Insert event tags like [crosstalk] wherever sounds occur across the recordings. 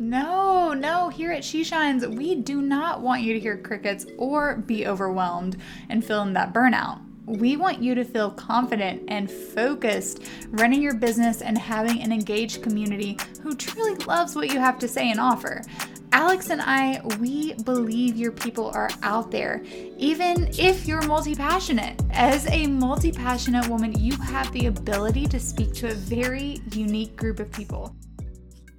No, no, here at She Shines, we do not want you to hear crickets or be overwhelmed and feel in that burnout. We want you to feel confident and focused running your business and having an engaged community who truly loves what you have to say and offer. Alex and I, we believe your people are out there, even if you're multi passionate. As a multi passionate woman, you have the ability to speak to a very unique group of people.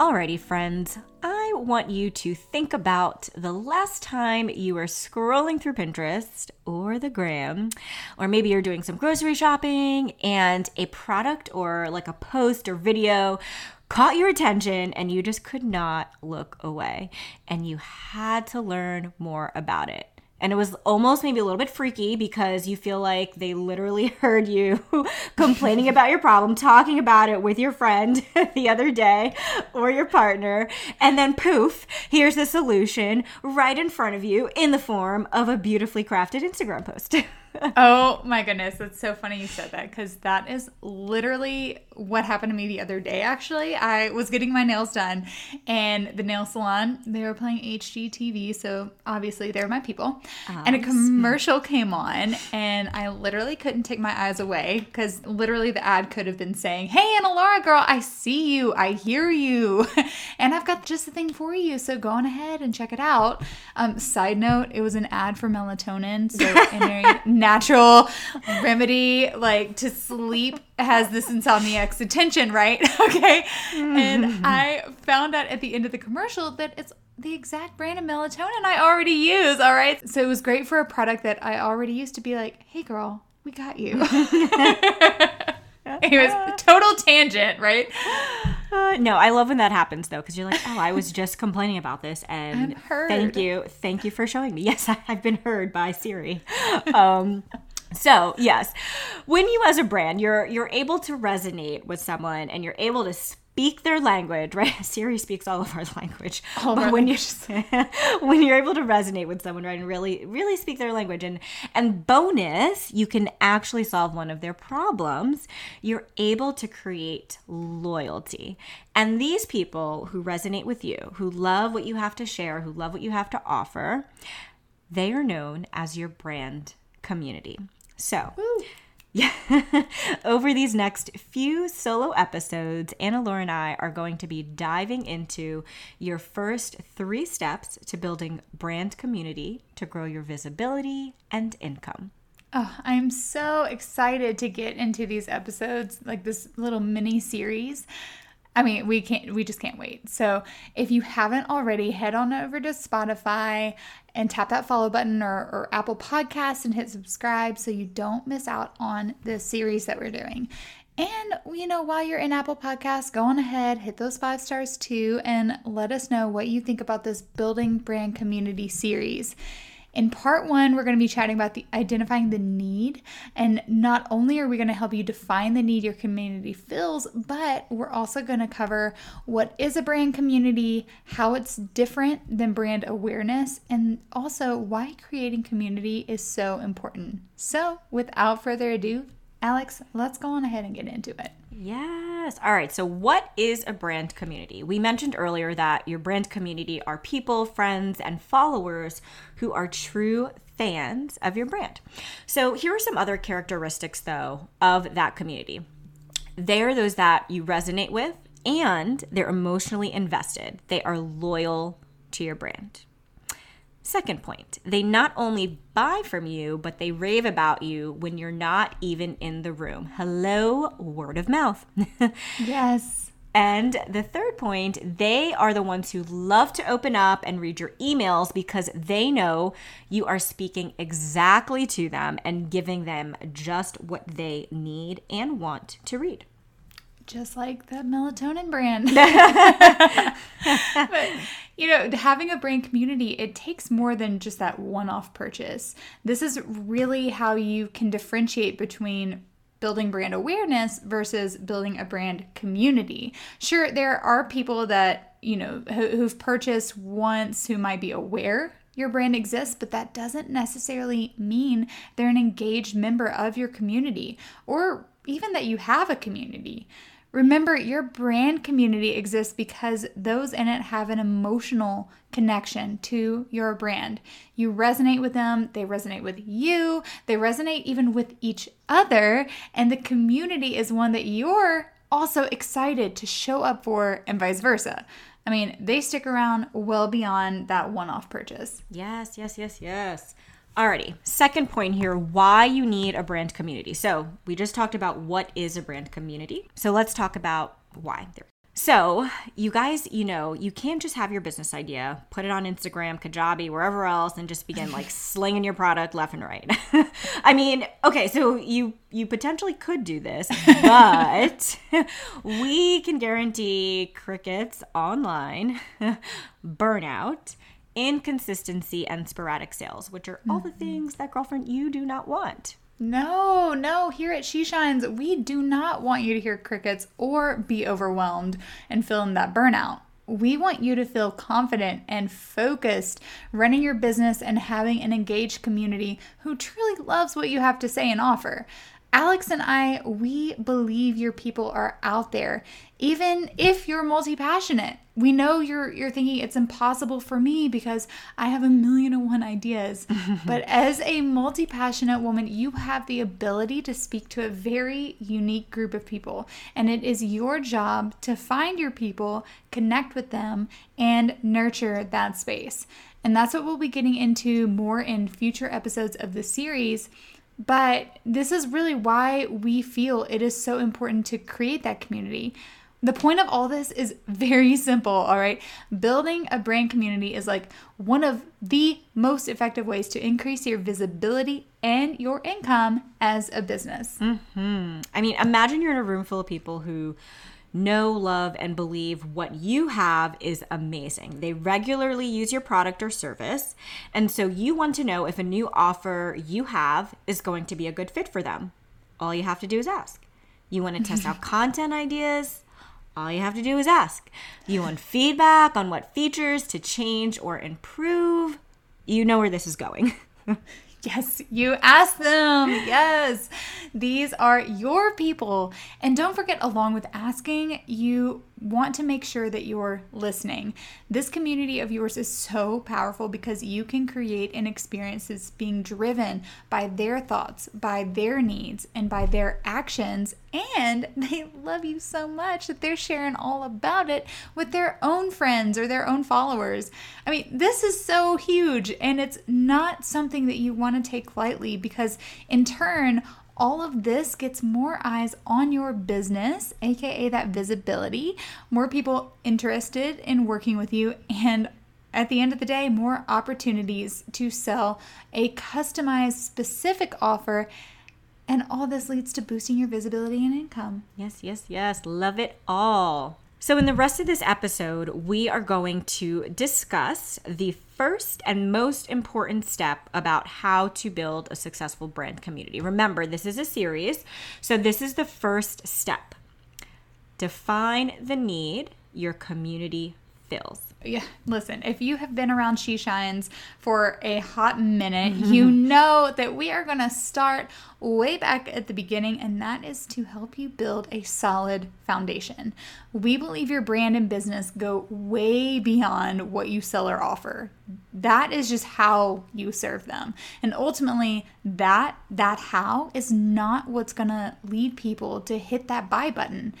Alrighty, friends, I want you to think about the last time you were scrolling through Pinterest or the gram, or maybe you're doing some grocery shopping and a product or like a post or video caught your attention and you just could not look away and you had to learn more about it. And it was almost maybe a little bit freaky because you feel like they literally [laughs] heard you [laughs] complaining about your problem, talking about it with your friend [laughs] the other day or your partner. And then poof, here's the solution right in front of you in the form of a beautifully crafted Instagram post. [laughs] oh my goodness, that's so funny you said that because that is literally what happened to me the other day. Actually, I was getting my nails done, and the nail salon they were playing HGTV, so obviously they're my people. Oh, and a commercial came on, and I literally couldn't take my eyes away because literally the ad could have been saying, "Hey, Anna Laura, girl, I see you, I hear you, [laughs] and I've got just the thing for you. So go on ahead and check it out." Um, side note: it was an ad for melatonin, so [laughs] in natural remedy like to sleep has this insomniac's attention, right? [laughs] okay. And mm-hmm. I found out at the end of the commercial that it's the exact brand of melatonin I already use. All right. So it was great for a product that I already used to be like, hey, girl, we got you. [laughs] [laughs] Anyways, total tangent, right? Uh, no, I love when that happens though, because you're like, oh, I was [laughs] just complaining about this, and thank you, thank you for showing me. [laughs] Yes, I, have been heard by Siri. Um, so yes, when you as a brand, you're you're able to resonate with someone, and you're able to speak their language, [laughs] right? Siri speaks all of our language. All but when you [laughs] when you're able to resonate with someone, right, and really really speak their language, and and bonus, you can actually solve one of their problems. You're able to create loyalty, and these people who resonate with you, who love what you have to share, who love what you have to offer, they are known as your brand community. So. Woo yeah. [laughs] Over these next few solo episodes, Anna Laura and I are going to be diving into your first three steps to building brand community to grow your visibility and income. Oh, I'm so excited to get into these episodes, like this little mini series. I mean, we can't, we just can't wait. So, if you haven't already, head on over to Spotify and tap that follow button or, or Apple Podcasts and hit subscribe so you don't miss out on the series that we're doing. And, you know, while you're in Apple Podcasts, go on ahead, hit those five stars too, and let us know what you think about this Building Brand Community series. In part one, we're going to be chatting about the identifying the need. And not only are we going to help you define the need your community fills, but we're also going to cover what is a brand community, how it's different than brand awareness, and also why creating community is so important. So, without further ado, Alex, let's go on ahead and get into it. Yes. All right. So, what is a brand community? We mentioned earlier that your brand community are people, friends, and followers who are true fans of your brand. So, here are some other characteristics, though, of that community. They are those that you resonate with and they're emotionally invested, they are loyal to your brand. Second point, they not only buy from you, but they rave about you when you're not even in the room. Hello, word of mouth. [laughs] yes. And the third point, they are the ones who love to open up and read your emails because they know you are speaking exactly to them and giving them just what they need and want to read. Just like the melatonin brand. [laughs] [laughs] but, you know, having a brand community, it takes more than just that one off purchase. This is really how you can differentiate between building brand awareness versus building a brand community. Sure, there are people that, you know, who've purchased once who might be aware your brand exists, but that doesn't necessarily mean they're an engaged member of your community or even that you have a community. Remember, your brand community exists because those in it have an emotional connection to your brand. You resonate with them, they resonate with you, they resonate even with each other, and the community is one that you're also excited to show up for, and vice versa. I mean, they stick around well beyond that one off purchase. Yes, yes, yes, yes. Alrighty, second point here why you need a brand community. So, we just talked about what is a brand community. So, let's talk about why. So, you guys, you know, you can't just have your business idea, put it on Instagram, Kajabi, wherever else, and just begin like [laughs] slinging your product left and right. [laughs] I mean, okay, so you you potentially could do this, but [laughs] we can guarantee crickets online, burnout, inconsistency, and sporadic sales, which are all the mm-hmm. things that girlfriend you do not want. No, no, here at She Shines, we do not want you to hear crickets or be overwhelmed and feel in that burnout. We want you to feel confident and focused running your business and having an engaged community who truly loves what you have to say and offer. Alex and I, we believe your people are out there, even if you're multi passionate. We know you're you're thinking it's impossible for me because I have a million and one ideas. [laughs] but as a multi passionate woman, you have the ability to speak to a very unique group of people, and it is your job to find your people, connect with them, and nurture that space. And that's what we'll be getting into more in future episodes of the series. But this is really why we feel it is so important to create that community. The point of all this is very simple, all right? Building a brand community is like one of the most effective ways to increase your visibility and your income as a business. Mm-hmm. I mean, imagine you're in a room full of people who know, love, and believe what you have is amazing. They regularly use your product or service. And so you want to know if a new offer you have is going to be a good fit for them. All you have to do is ask. You want to test out [laughs] content ideas? All you have to do is ask. You want feedback on what features to change or improve? You know where this is going. [laughs] [laughs] Yes, you ask them. Yes. These are your people. And don't forget, along with asking, you want to make sure that you're listening. This community of yours is so powerful because you can create an experience that's being driven by their thoughts, by their needs, and by their actions. And [laughs] they love you so much that they're sharing all about it with their own friends or their own followers. I mean, this is so huge, and it's not something that you want to take lightly because, in turn, all of this gets more eyes on your business, aka that visibility, more people interested in working with you, and at the end of the day, more opportunities to sell a customized, specific offer. And all this leads to boosting your visibility and income. Yes, yes, yes. Love it all. So, in the rest of this episode, we are going to discuss the first and most important step about how to build a successful brand community. Remember, this is a series, so this is the first step. Define the need your community fills yeah, listen, if you have been around She Shines for a hot minute, mm-hmm. you know that we are going to start way back at the beginning, and that is to help you build a solid foundation. We believe your brand and business go way beyond what you sell or offer. That is just how you serve them. And ultimately, that that how is not what's going to lead people to hit that buy button.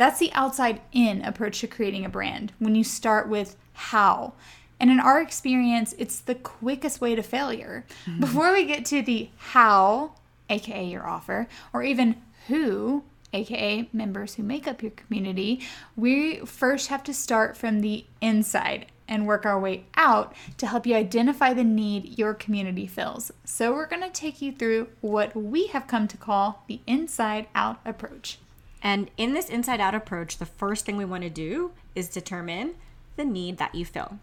That's the outside in approach to creating a brand when you start with how. And in our experience, it's the quickest way to failure. Mm-hmm. Before we get to the how, aka your offer, or even who, aka members who make up your community, we first have to start from the inside and work our way out to help you identify the need your community fills. So, we're going to take you through what we have come to call the inside out approach. And in this inside out approach, the first thing we want to do is determine the need that you fill.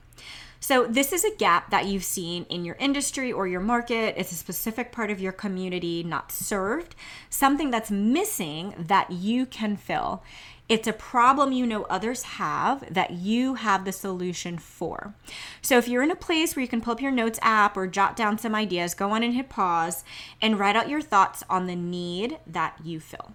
So, this is a gap that you've seen in your industry or your market. It's a specific part of your community not served, something that's missing that you can fill. It's a problem you know others have that you have the solution for. So, if you're in a place where you can pull up your notes app or jot down some ideas, go on and hit pause and write out your thoughts on the need that you fill.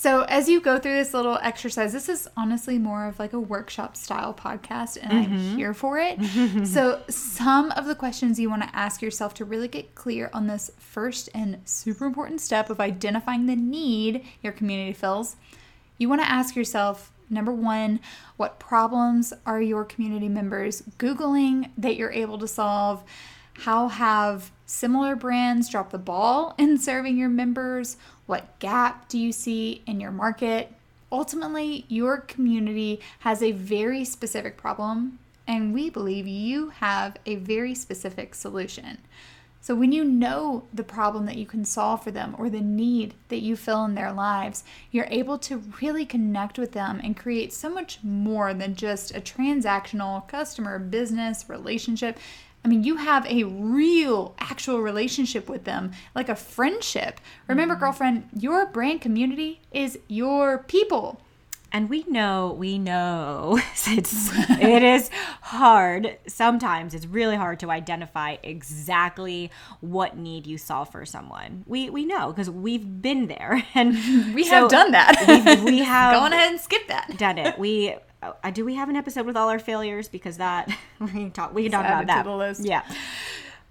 So, as you go through this little exercise, this is honestly more of like a workshop style podcast, and mm-hmm. I'm here for it. [laughs] so, some of the questions you want to ask yourself to really get clear on this first and super important step of identifying the need your community fills, you want to ask yourself number one, what problems are your community members Googling that you're able to solve? How have similar brands dropped the ball in serving your members? What gap do you see in your market? Ultimately, your community has a very specific problem, and we believe you have a very specific solution. So, when you know the problem that you can solve for them or the need that you fill in their lives, you're able to really connect with them and create so much more than just a transactional customer business relationship. I mean, you have a real, actual relationship with them, like a friendship. Remember, mm-hmm. girlfriend, your brand community is your people. And we know, we know [laughs] it's it is hard. Sometimes it's really hard to identify exactly what need you solve for someone. We we know because we've been there [laughs] and we so have done that. we, we [laughs] have gone ahead and skip that. Done it. We uh, do we have an episode with all our failures because that we can talk we can talk about that. Yeah.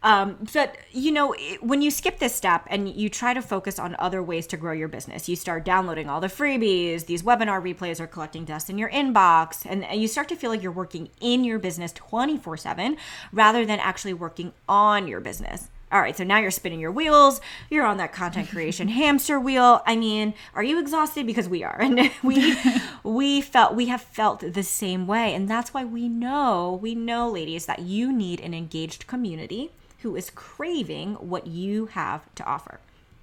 Um, but you know, when you skip this step and you try to focus on other ways to grow your business, you start downloading all the freebies. These webinar replays are collecting dust in your inbox, and you start to feel like you're working in your business 24 seven rather than actually working on your business. All right, so now you're spinning your wheels. You're on that content [laughs] creation hamster wheel. I mean, are you exhausted? Because we are, [laughs] and we [laughs] we felt we have felt the same way, and that's why we know we know, ladies, that you need an engaged community who is craving what you have to offer.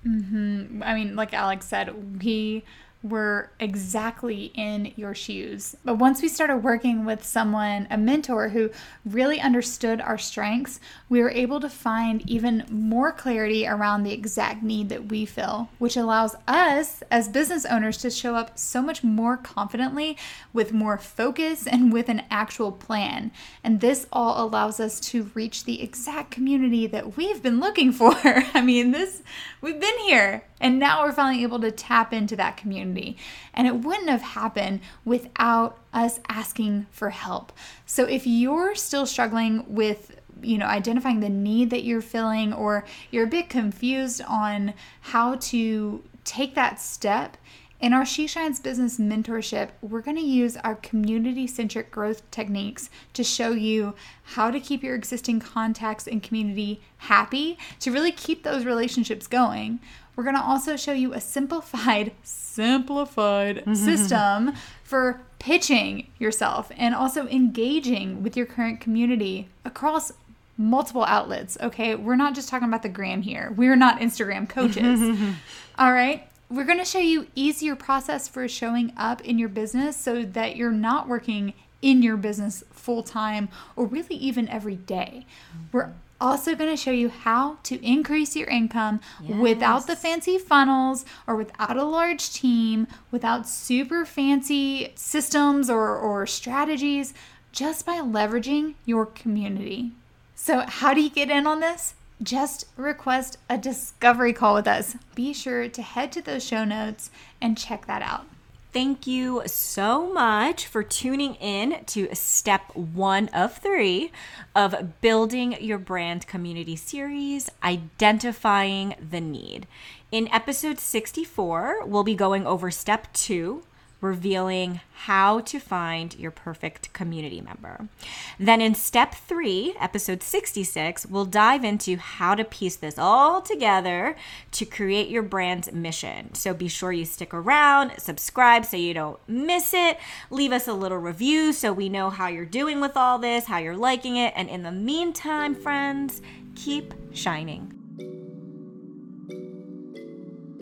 Mm-hmm. I mean, like Alex said, we were exactly in your shoes. But once we started working with someone, a mentor who really understood our strengths, we were able to find even more clarity around the exact need that we fill, which allows us as business owners to show up so much more confidently with more focus and with an actual plan. And this all allows us to reach the exact community that we've been looking for. [laughs] I mean, this we've been here and now we're finally able to tap into that community. And it wouldn't have happened without us asking for help. So if you're still struggling with you know identifying the need that you're feeling or you're a bit confused on how to take that step in our She Shines Business Mentorship, we're going to use our community centric growth techniques to show you how to keep your existing contacts and community happy, to really keep those relationships going. We're going to also show you a simplified, [laughs] simplified mm-hmm. system for pitching yourself and also engaging with your current community across multiple outlets. Okay, we're not just talking about the gram here. We're not Instagram coaches. [laughs] All right. We're going to show you easier process for showing up in your business so that you're not working in your business full time or really even every day. We're also going to show you how to increase your income yes. without the fancy funnels or without a large team, without super fancy systems or, or strategies, just by leveraging your community. So, how do you get in on this? Just request a discovery call with us. Be sure to head to those show notes and check that out. Thank you so much for tuning in to step one of three of building your brand community series, identifying the need. In episode 64, we'll be going over step two revealing how to find your perfect community member. Then, in step three, episode 66, we'll dive into how to piece this all together to create your brand's mission. So, be sure you stick around, subscribe so you don't miss it, leave us a little review so we know how you're doing with all this, how you're liking it. And in the meantime, friends, keep shining.